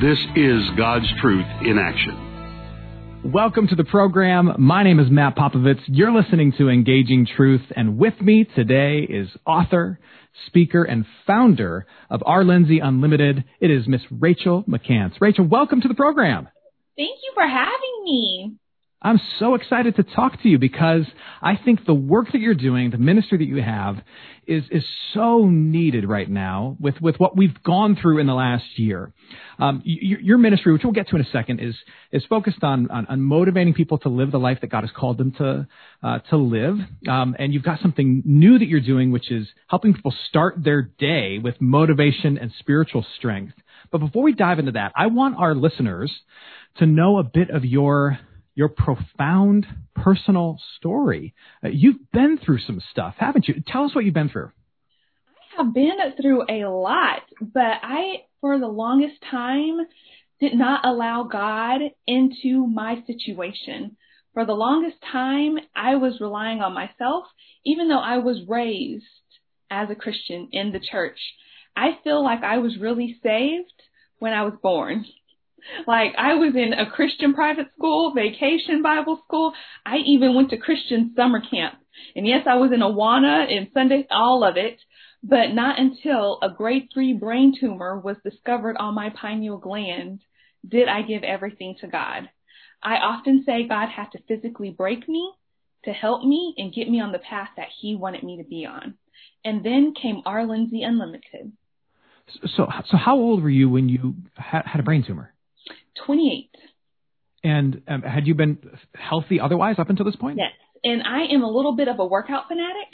This is God's Truth in Action. Welcome to the program. My name is Matt Popovits. You're listening to Engaging Truth, and with me today is author, speaker, and founder of R. Lindsay Unlimited. It is Miss Rachel McCants. Rachel, welcome to the program. Thank you for having me. I'm so excited to talk to you because I think the work that you're doing, the ministry that you have, is is so needed right now with with what we've gone through in the last year. Um, your, your, ministry, which we'll get to in a second, is is focused on on, on motivating people to live the life that God has called them to uh, to live. Um, and you've got something new that you're doing, which is helping people start their day with motivation and spiritual strength. But before we dive into that, I want our listeners to know a bit of your your profound personal story. Uh, you've been through some stuff, haven't you? Tell us what you've been through. I have been through a lot, but I, for the longest time, did not allow God into my situation. For the longest time, I was relying on myself, even though I was raised as a Christian in the church. I feel like I was really saved when I was born. Like I was in a Christian private school, vacation Bible school. I even went to Christian summer camp. And yes, I was in Awana and Sunday, all of it, but not until a grade three brain tumor was discovered on my pineal gland did I give everything to God. I often say God had to physically break me to help me and get me on the path that he wanted me to be on. And then came R Lindsay Unlimited. So, so how old were you when you had, had a brain tumor? 28. And um, had you been healthy otherwise up until this point? Yes. And I am a little bit of a workout fanatic.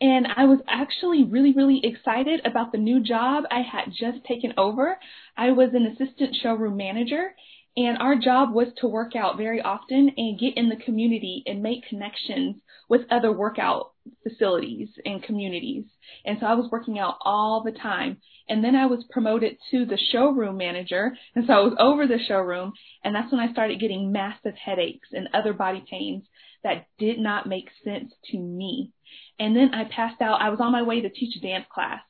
And I was actually really, really excited about the new job I had just taken over. I was an assistant showroom manager, and our job was to work out very often and get in the community and make connections with other workout facilities and communities. And so I was working out all the time. And then I was promoted to the showroom manager. And so I was over the showroom. And that's when I started getting massive headaches and other body pains that did not make sense to me. And then I passed out. I was on my way to teach a dance class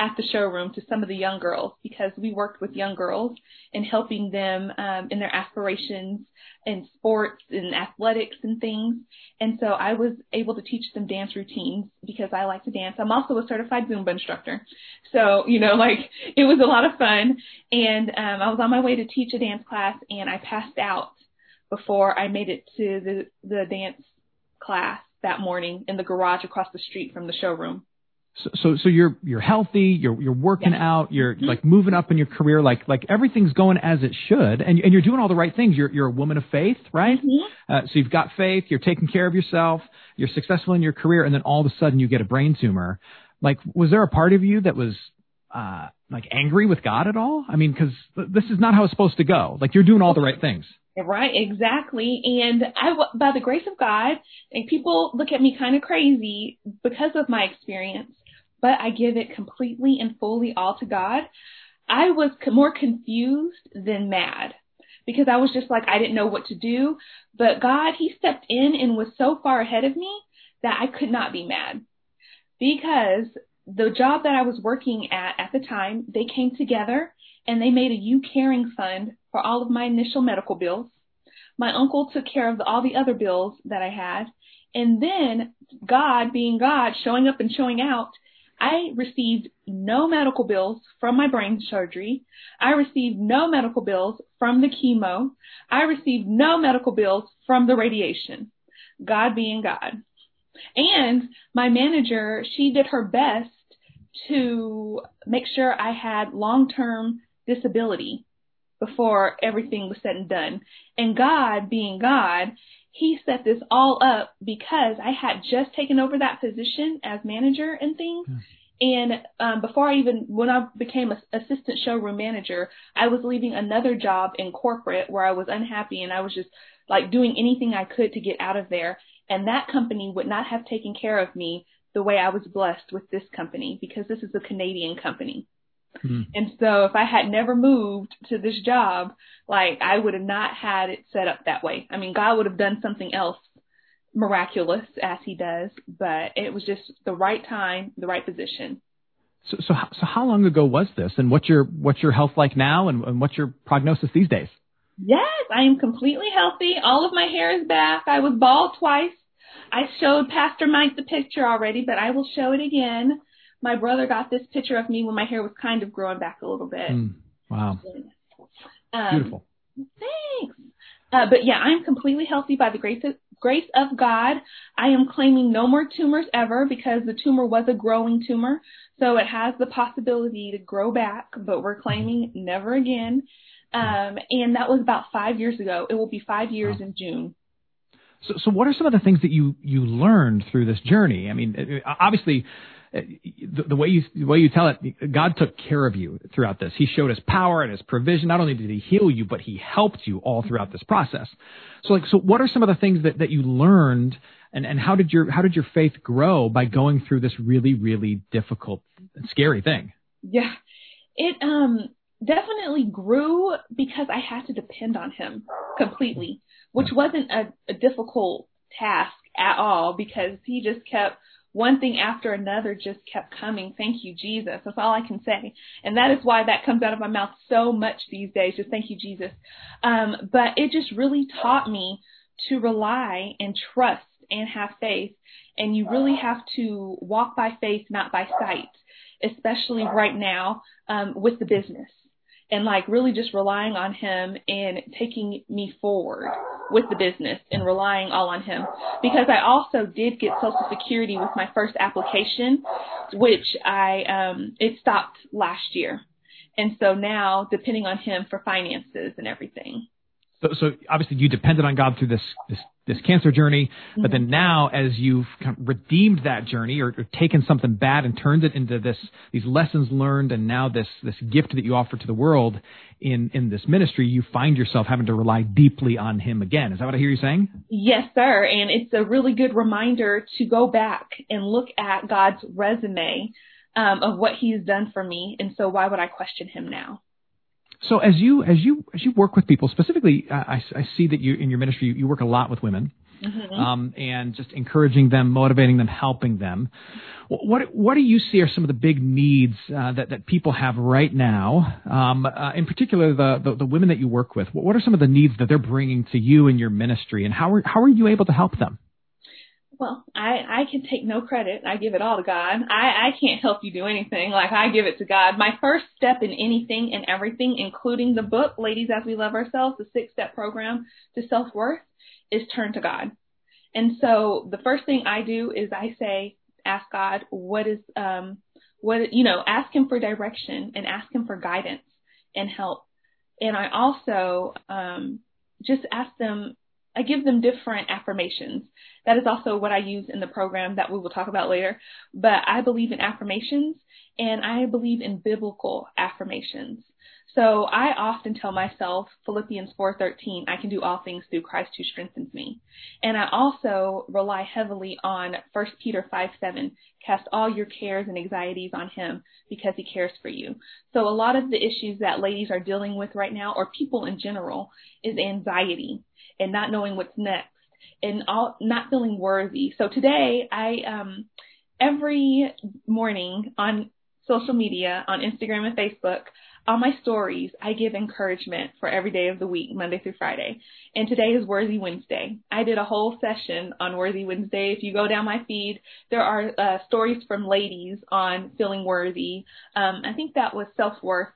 at the showroom to some of the young girls because we worked with young girls and helping them um, in their aspirations in sports and athletics and things. And so I was able to teach them dance routines because I like to dance. I'm also a certified Zumba instructor. So, you know, like it was a lot of fun. And um, I was on my way to teach a dance class and I passed out before I made it to the, the dance class that morning in the garage across the street from the showroom. So, so, you're you're healthy, you're you're working yeah. out, you're mm-hmm. like moving up in your career, like like everything's going as it should, and and you're doing all the right things. You're you're a woman of faith, right? Mm-hmm. Uh, so you've got faith, you're taking care of yourself, you're successful in your career, and then all of a sudden you get a brain tumor. Like, was there a part of you that was uh, like angry with God at all? I mean, because this is not how it's supposed to go. Like you're doing all the right things. Right, exactly. And I, by the grace of God, and people look at me kind of crazy because of my experience, but I give it completely and fully all to God. I was more confused than mad because I was just like, I didn't know what to do. But God, He stepped in and was so far ahead of me that I could not be mad because the job that I was working at at the time, they came together and they made a You Caring fund for all of my initial medical bills. My uncle took care of all the other bills that I had. And then God, being God, showing up and showing out, I received no medical bills from my brain surgery. I received no medical bills from the chemo. I received no medical bills from the radiation. God being God. And my manager, she did her best to make sure I had long-term disability before everything was said and done. And God being God, he set this all up because I had just taken over that position as manager and things. And um, before I even, when I became a assistant showroom manager, I was leaving another job in corporate where I was unhappy and I was just like doing anything I could to get out of there. And that company would not have taken care of me the way I was blessed with this company because this is a Canadian company. Mm-hmm. And so if I had never moved to this job, like I would have not had it set up that way. I mean, God would have done something else miraculous as he does, but it was just the right time, the right position. So, so, so how long ago was this, and what's your what's your health like now, and, and what's your prognosis these days? Yes, I am completely healthy. All of my hair is back. I was bald twice. I showed Pastor Mike the picture already, but I will show it again. My brother got this picture of me when my hair was kind of growing back a little bit. Mm, wow. Um, Beautiful. Thanks. Uh, but yeah, I'm completely healthy by the grace of, grace of God. I am claiming no more tumors ever because the tumor was a growing tumor. So it has the possibility to grow back, but we're claiming never again. Um, and that was about five years ago. It will be five years wow. in June. So, so what are some of the things that you, you learned through this journey? I mean, obviously, the, way you the way you tell it, God took care of you throughout this. He showed His power and His provision. Not only did He heal you, but He helped you all throughout this process. So, like, so what are some of the things that, that you learned, and, and how did your how did your faith grow by going through this really really difficult scary thing? Yeah, it um definitely grew because I had to depend on Him completely, which wasn't a, a difficult task at all because He just kept one thing after another just kept coming. Thank you, Jesus. That's all I can say. And that is why that comes out of my mouth so much these days. Just thank you, Jesus. Um, but it just really taught me to rely and trust and have faith. And you really have to walk by faith, not by sight, especially right now um, with the business and like really just relying on him and taking me forward with the business and relying all on him. Because I also did get social security with my first application which I um it stopped last year. And so now depending on him for finances and everything so, so obviously you depended on God through this this, this cancer journey, mm-hmm. but then mm-hmm. now as you've kind of redeemed that journey or, or, taken something bad and turned it into this these lessons learned and now this this gift that you offer to the world in in this ministry, you find yourself having to rely deeply on Him again. Is that what I hear you saying? Yes, sir. And it's a really good reminder to go back and look at God's resume um, of what He's done for me, and so why would I question Him now? So as you as you as you work with people, specifically, I, I see that you in your ministry you, you work a lot with women, mm-hmm. um, and just encouraging them, motivating them, helping them. What what do you see are some of the big needs uh, that that people have right now? Um, uh, in particular, the, the, the women that you work with. What are some of the needs that they're bringing to you in your ministry, and how are how are you able to help them? Well, I, I can take no credit. I give it all to God. I, I can't help you do anything. Like I give it to God. My first step in anything and everything, including the book, Ladies as We Love Ourselves, the six step program to self worth, is turn to God. And so the first thing I do is I say, ask God, what is, um, what, you know, ask Him for direction and ask Him for guidance and help. And I also, um, just ask them, I give them different affirmations. That is also what I use in the program that we will talk about later. But I believe in affirmations and I believe in biblical affirmations. So I often tell myself Philippians 4:13, I can do all things through Christ who strengthens me. And I also rely heavily on 1 Peter 5:7, cast all your cares and anxieties on him because he cares for you. So a lot of the issues that ladies are dealing with right now or people in general is anxiety and not knowing what's next and all, not feeling worthy. So today I, um, every morning on social media, on Instagram and Facebook, on my stories, I give encouragement for every day of the week, Monday through Friday. And today is Worthy Wednesday. I did a whole session on Worthy Wednesday. If you go down my feed, there are uh, stories from ladies on feeling worthy. Um, I think that was self worth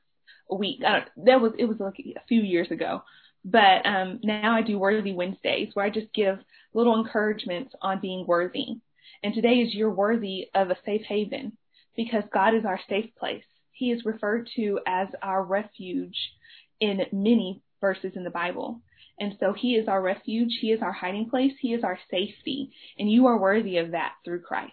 week. Uh, that was it was like a few years ago. But um, now I do Worthy Wednesdays where I just give little encouragements on being worthy. And today is you're worthy of a safe haven because God is our safe place. He is referred to as our refuge in many verses in the Bible. And so he is our refuge. He is our hiding place. He is our safety. And you are worthy of that through Christ.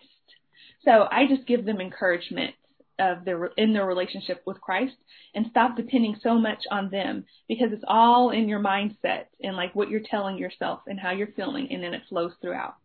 So I just give them encouragement of their in their relationship with Christ and stop depending so much on them because it's all in your mindset and like what you're telling yourself and how you're feeling and then it flows throughout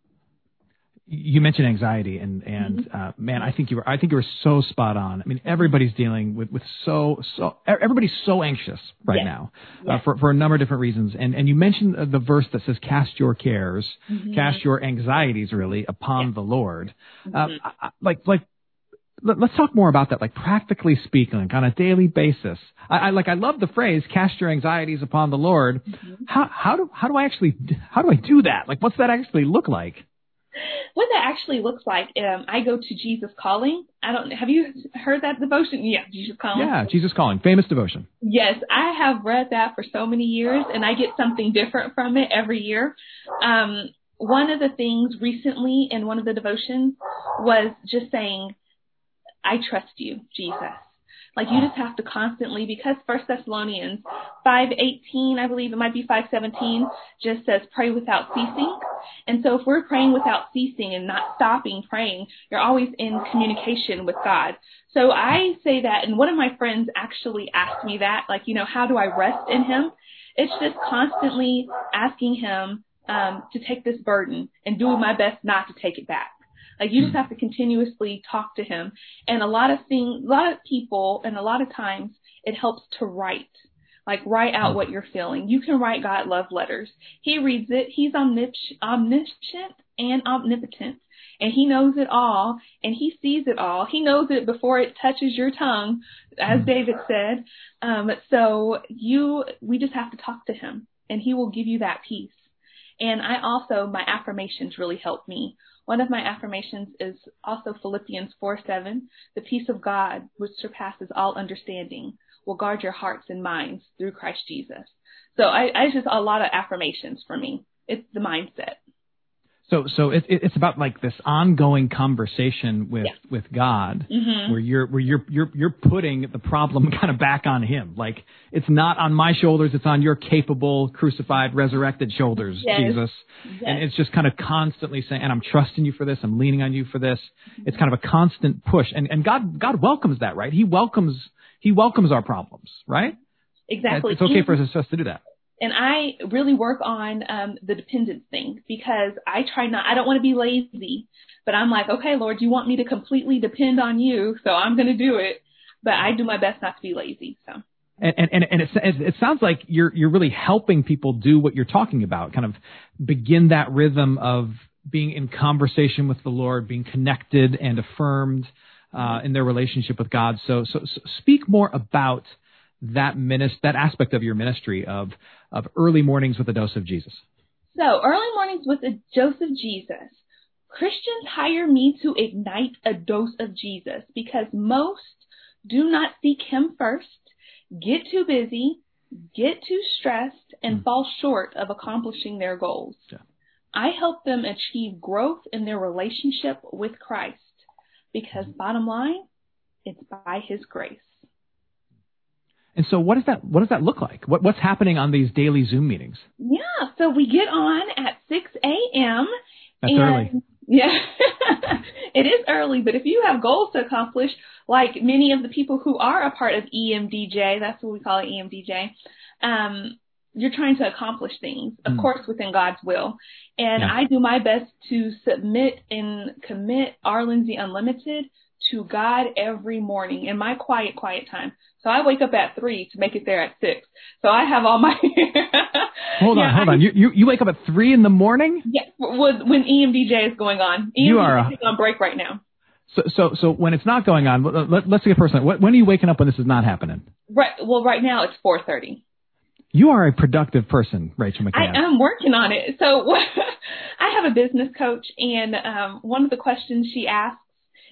you mentioned anxiety and and mm-hmm. uh, man I think you were I think you were so spot on. I mean everybody's dealing with with so so everybody's so anxious right yes. now uh, yes. For for a number of different reasons. And and you mentioned the verse that says cast your cares, mm-hmm. cast your anxieties really upon yes. the Lord. Uh, mm-hmm. Uh, I, like like let, us talk more about that, like practically speaking, like on a daily basis. I, I like I love the phrase "cast your anxieties upon the Lord." Mm-hmm. How how do how do I actually how do I do that? Like, what's that actually look like? what that actually looks like, um, I go to Jesus Calling. I don't. Have you heard that devotion? Yeah, Jesus Calling. Yeah, Jesus Calling, famous devotion. Yes, I have read that for so many years, and I get something different from it every year. Um, one of the things recently in one of the devotions was just saying, "I trust you, Jesus." Like you just have to constantly because First Thessalonians five eighteen, I believe it might be five seventeen, just says pray without ceasing. And so if we're praying without ceasing and not stopping praying, you're always in communication with God. So I say that and one of my friends actually asked me that, like, you know, how do I rest in him? It's just constantly asking him um, to take this burden and doing my best not to take it back. Like you just hmm. have to continuously talk to him. And a lot of things, a lot of people, and a lot of times it helps to write. Like write out what you're feeling. You can write God love letters. He reads it. He's omniscient and omnipotent. And he knows it all and he sees it all. He knows it before it touches your tongue, as hmm. David said. Um, so you, we just have to talk to him and he will give you that peace. And I also, my affirmations really help me. One of my affirmations is also Philippians 4 7. The peace of God, which surpasses all understanding, will guard your hearts and minds through Christ Jesus. So I, I just a lot of affirmations for me. It's the mindset. So, so it, it's about like this ongoing conversation with with God, mm-hmm. where you're where you're you're you're putting the problem kind of back on Him. Like it's not on my shoulders; it's on your capable, crucified, resurrected shoulders, yes. Jesus. Yes. And it's just kind of constantly saying, "And I'm trusting you for this. I'm leaning on you for this." Mm-hmm. It's kind of a constant push, and and God God welcomes that, right? He welcomes He welcomes our problems, right? Exactly. It's okay for us to do that and I really work on um, the dependence thing because I try not. I don't want to be lazy, but I'm like, okay, Lord, you want me to completely depend on you, so I'm going to do it. But I do my best not to be lazy. So. And and and it, it sounds like you're you're really helping people do what you're talking about, kind of begin that rhythm of being in conversation with the Lord, being connected and affirmed uh, in their relationship with God. So, so so speak more about that minis- that aspect of your ministry of of early mornings with a dose of Jesus? So, early mornings with a dose of Jesus. Christians hire me to ignite a dose of Jesus because most do not seek him first, get too busy, get too stressed, and mm. fall short of accomplishing their goals. Yeah. I help them achieve growth in their relationship with Christ because, bottom line, it's by his grace. And so what does that what does that look like? What what's happening on these daily Zoom meetings? Yeah, so we get on at six a.m. That's and, early. Yeah, it is early, but if you have goals to accomplish, like many of the people who are a part of EMDJ, that's what we call it, EMDJ. Um, you're trying to accomplish things, of mm. course, within God's will. And yeah. I do my best to submit and commit R Lindsay Unlimited to God every morning in my quiet, quiet time. So I wake up at three to make it there at six. So I have all my. hold on, yeah, hold I, on. You, you you wake up at three in the morning? Yeah, when EMDJ is going on. EMDJ you are a, on break right now. So so so when it's not going on, let, us get personal. What when are you waking up when this is not happening? Right. Well, right now it's four thirty. You are a productive person, Rachel McCann. I am working on it. So I have a business coach, and um, one of the questions she asks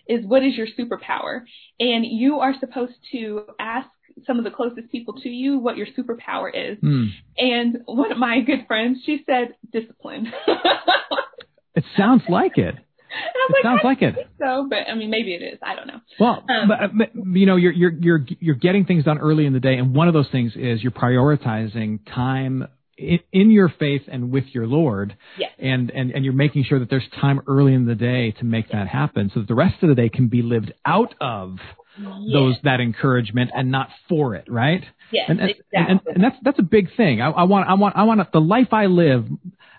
is what is your superpower? And you are supposed to ask some of the closest people to you what your superpower is. Mm. And one of my good friends, she said discipline. it sounds like it. it like, sounds like it. So, but I mean, maybe it is. I don't know. Well, um, but, but, you know, you're you're you're you're getting things done early in the day, and one of those things is you're prioritizing time in, in your faith and with your Lord. Yes. And, and, and you're making sure that there's time early in the day to make yes. that happen so that the rest of the day can be lived out of those that encouragement and not for it, right? Yes, and, and, exactly. and, and that's that's a big thing. I, I want I want I want the life I live.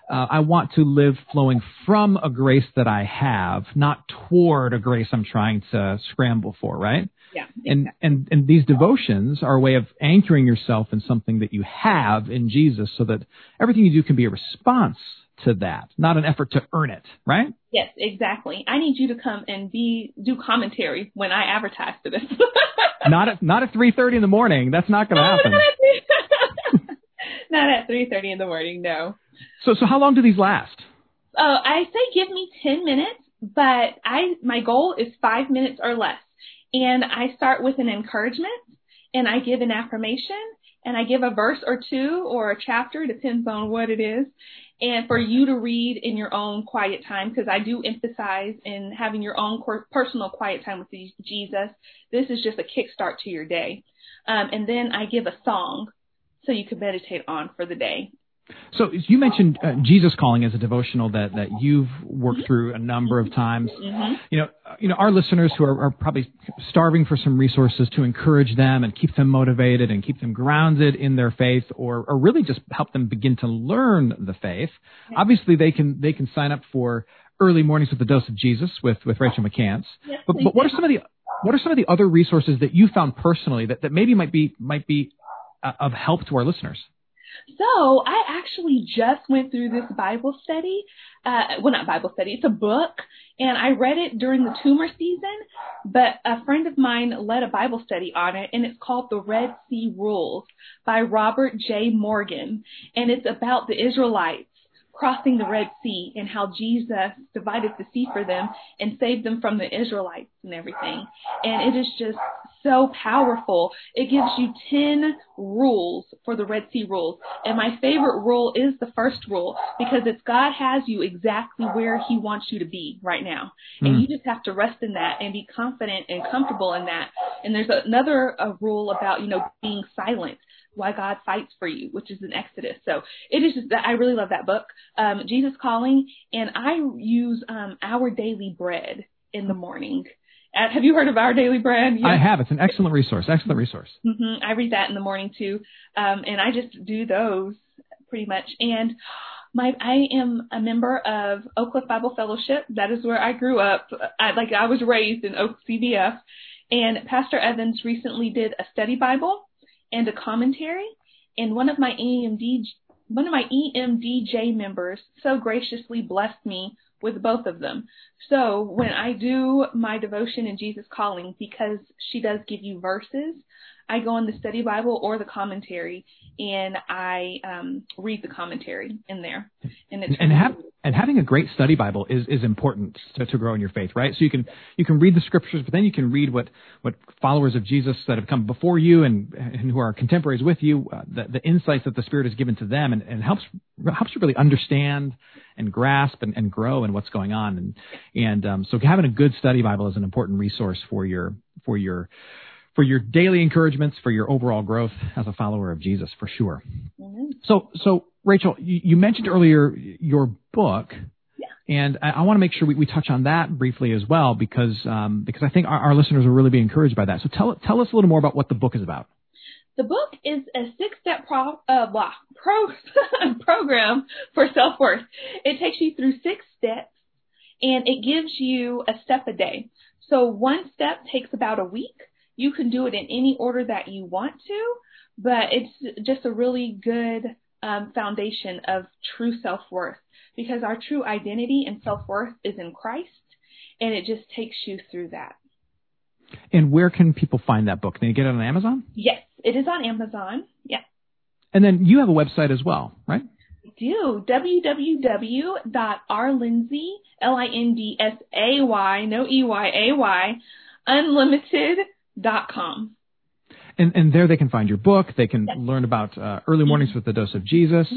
Uh, I want to live flowing from a grace that I have, not toward a grace I'm trying to scramble for, right? Yeah. And and and these devotions are a way of anchoring yourself in something that you have in Jesus, so that everything you do can be a response to that, not an effort to earn it, right? Yes, exactly. I need you to come and be do commentary when I advertise for this. not at not at three thirty in the morning. That's not going to happen. Not at three thirty in the morning. No. So so how long do these last? Uh, I say give me ten minutes, but I my goal is five minutes or less, and I start with an encouragement, and I give an affirmation, and I give a verse or two or a chapter, depends on what it is, and for you to read in your own quiet time because I do emphasize in having your own personal quiet time with Jesus. This is just a kickstart to your day. Um, and then I give a song so you can meditate on for the day. So you mentioned uh, Jesus calling as a devotional that, that you've worked through a number of times. Mm-hmm. You know, you know, our listeners who are, are, probably starving for some resources to encourage them and keep them motivated and keep them grounded in their faith, or, or really just help them begin to learn the faith. Yeah. Obviously, they can they can sign up for early mornings with the dose of Jesus with with Rachel McCants. Yes, but, but what are some of the what are some of the other resources that you found personally that, that maybe might be might be uh, of help to our listeners? So I actually just went through this Bible study. Uh, well, not Bible study. It's a book, and I read it during the tumor season. But a friend of mine led a Bible study on it, and it's called The Red Sea Rules by Robert J. Morgan, and it's about the Israelites crossing the Red Sea and how Jesus divided the sea for them and saved them from the Israelites and everything. And it is just so powerful. It gives you 10 rules for the Red Sea rules. And my favorite rule is the first rule because it's God has you exactly where he wants you to be right now. And Mm. you just have to rest in that and be confident and comfortable in that. And there's another uh rule about, you know, being silent why God fights for you, which is in Exodus. So it is just that I really love that book, um, Jesus Calling, and I use um, Our Daily Bread in the morning. Uh, have you heard of Our Daily Bread? Yes. I have. It's an excellent resource. Excellent resource. hmm I read that in the morning too, um, and I just do those pretty much. And my I am a member of Oak Cliff Bible Fellowship. That is where I grew up. I, like I was raised in Oak CBF, and Pastor Evans recently did a study Bible and a commentary. And one of my EMD one of my EMDJ members so graciously blessed me with both of them. So when I do my devotion in Jesus Calling, because she does give you verses, I go in the study Bible or the commentary and I um, read the commentary in there. And it's and have and having a great study Bible is, is important to, to grow in your faith, right? So you can you can read the scriptures, but then you can read what, what followers of Jesus that have come before you and, and who are contemporaries with you, uh, the, the insights that the Spirit has given to them, and, and helps helps you really understand and grasp and, and grow in what's going on. And and um, so having a good study Bible is an important resource for your for your for your daily encouragements, for your overall growth as a follower of Jesus, for sure. Mhm. So, so Rachel, you, you mentioned earlier your book, Yeah. and I, I want to make sure we, we touch on that briefly as well because um, because I think our, our listeners will really be encouraged by that. So, tell tell us a little more about what the book is about. The book is a six-step pro, uh, blah, pro, program for self-worth. It takes you through six steps, and it gives you a step a day. So one step takes about a week. You can do it in any order that you want to, but it's just a really good um, foundation of true self-worth because our true identity and self-worth is in Christ, and it just takes you through that. And where can people find that book? Can they get it on Amazon? Yes, it is on Amazon. Yeah. And then you have a website as well, right? do www.rlindsay, L-I-N-D-S-A-Y, no E-Y-A-Y, unlimited.com. And, and there they can find your book. They can learn about uh, early mornings with the dose of Jesus,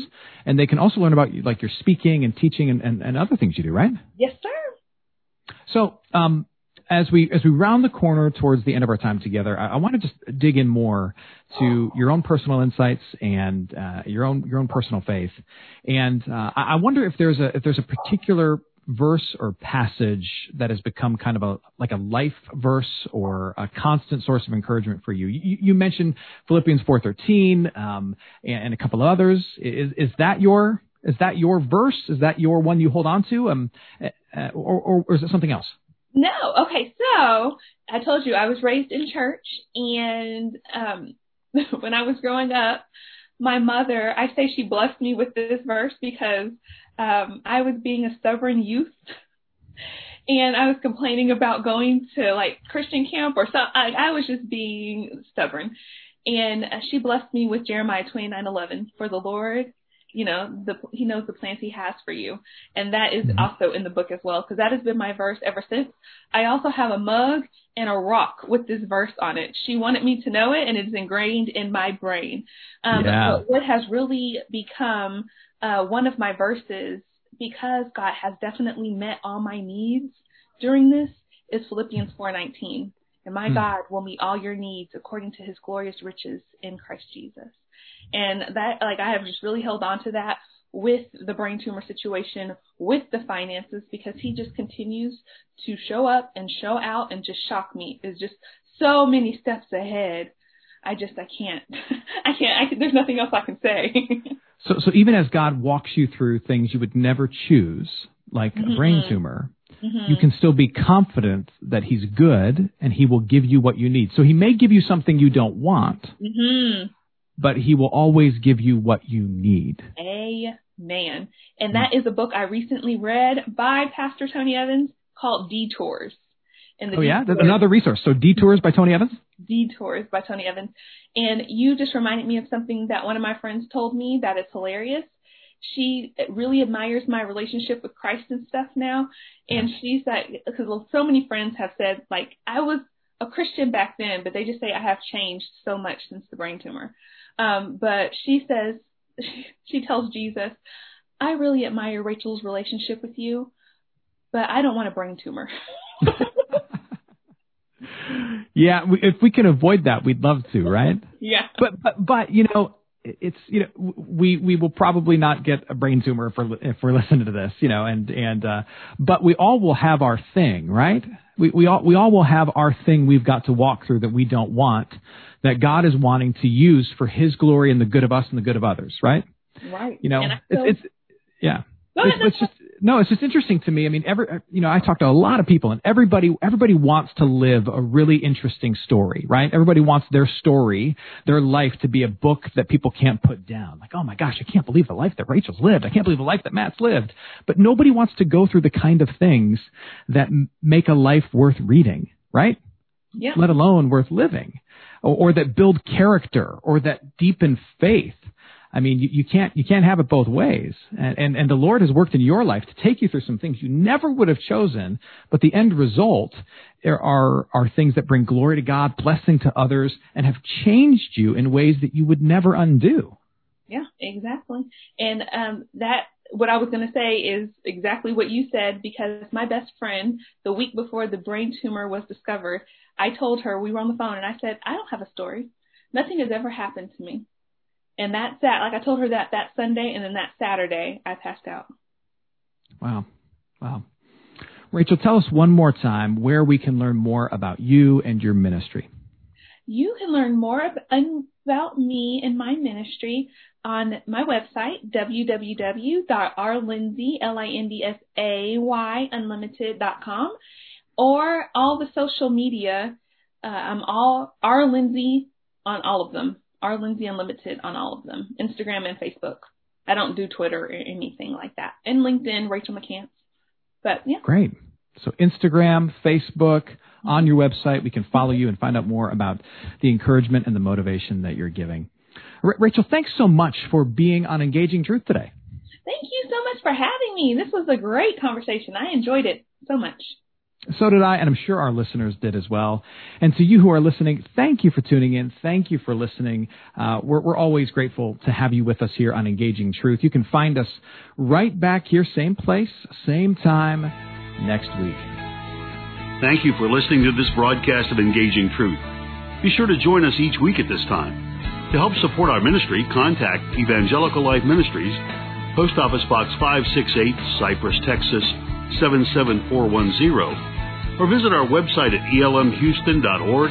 and they can also learn about like your speaking and teaching and, and, and other things you do, right? Yes, sir. So, um, as we as we round the corner towards the end of our time together, I, I want to just dig in more to your own personal insights and uh, your own your own personal faith. And uh, I I wonder if there's a if there's a particular verse or passage that has become kind of a like a life verse or a constant source of encouragement for you? You, you mentioned Philippians four thirteen um, and, and, a couple of others. Is is that your is that your verse? Is that your one you hold on to? Um, uh, or, or, or is it something else? No. Okay. So I told you I was raised in church, and um, when I was growing up, my mother, I say she blessed me with this verse because um, I was being a stubborn youth. And I was complaining about going to like Christian camp or something. I, I was just being stubborn. And she blessed me with Jeremiah 29:11. For the Lord you know, the, he knows the plans he has for you. And that is mm-hmm. also in the book as well, because that has been my verse ever since. I also have a mug and a rock with this verse on it. She wanted me to know it, and it's ingrained in my brain. Um, yeah. But what has really become uh, one of my verses, because God has definitely met all my needs during this, is Philippians 4:19. And my mm. God will meet all your needs according to his glorious riches in Christ Jesus. And that, like, I have just really held on to that with the brain tumor situation, with the finances, because he just continues to show up and show out and just shock me. Is just so many steps ahead. I just, I can't, I can't, I can, there's nothing else I can say. so, so even as God walks you through things you would never choose, like mm-hmm. a brain tumor, Mm-hmm. you can still be confident that he's good and he will give you what you need. So he may give you something you don't want, mm-hmm but he will always give you what you need. Amen. And mm. that is a book I recently read by Pastor Tony Evans called Detours. And the oh, yeah? That's another resource. So Detours by Tony Evans? Detours by Tony Evans. And you just reminded me of something that one of my friends told me that is hilarious. She really admires my relationship with Christ and stuff now. And mm. she's like, because so many friends have said, like, I was a Christian back then, but they just say I have changed so much since the brain tumor. Um, but she says, she tells Jesus, I really admire Rachel's relationship with you, but I don't want a brain tumor. yeah, if we can avoid that, we'd love to, right? Yeah. But but but you know, it's you know we we will probably not get a brain tumor if we're if we're listening to this, you know, and and uh, but we all will have our thing, right? We we all we all will have our thing we've got to walk through that we don't want that God is wanting to use for His glory and the good of us and the good of others, right? Right. You know, it's, it's yeah. It's, it's, just no, it's just interesting to me. I mean, every you know, I talk to a lot of people, and everybody everybody wants to live a really interesting story, right? Everybody wants their story, their life to be a book that people can't put down. Like, oh my gosh, I can't believe the life that Rachel's lived. I can't believe the life that Matt's lived. But nobody wants to go through the kind of things that make a life worth reading, right? Yeah. Let alone worth living or, or that build character or that deepen faith. I mean, you, you, can't you can't have it both ways. And, and and the Lord has worked in your life to take you through some things you never would have chosen, but the end result there are are things that bring glory to God, blessing to others, and have changed you in ways that you would never undo. Yeah, exactly. And um, that what I was going to say is exactly what you said because my best friend, the week before the brain tumor was discovered, I told her, we were on the phone, and I said, I don't have a story. Nothing has ever happened to me. And that's that sat, like I told her that that Sunday, and then that Saturday, I passed out. Wow. Wow. Rachel, tell us one more time where we can learn more about you and your ministry. You can learn more about me and my ministry on my website, www.rlindsay, or all the social media. Uh, I'm all R Lindsay on all of them. R Lindsay Unlimited on all of them. Instagram and Facebook. I don't do Twitter or anything like that. And LinkedIn, Rachel McCants. But yeah. Great. So Instagram, Facebook, on your website, we can follow you and find out more about the encouragement and the motivation that you're giving. R- Rachel, thanks so much for being on Engaging Truth today. Thank you so much for having me. This was a great conversation. I enjoyed it so much. So did I, and I'm sure our listeners did as well. And to you who are listening, thank you for tuning in. Thank you for listening. Uh, we're, we're always grateful to have you with us here on Engaging Truth. You can find us right back here, same place, same time next week. Thank you for listening to this broadcast of Engaging Truth. Be sure to join us each week at this time. To help support our ministry, contact Evangelical Life Ministries, Post Office Box 568, Cypress, Texas 77410 or visit our website at elmhouston.org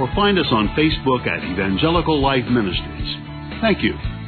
or find us on Facebook at Evangelical Life Ministries. Thank you.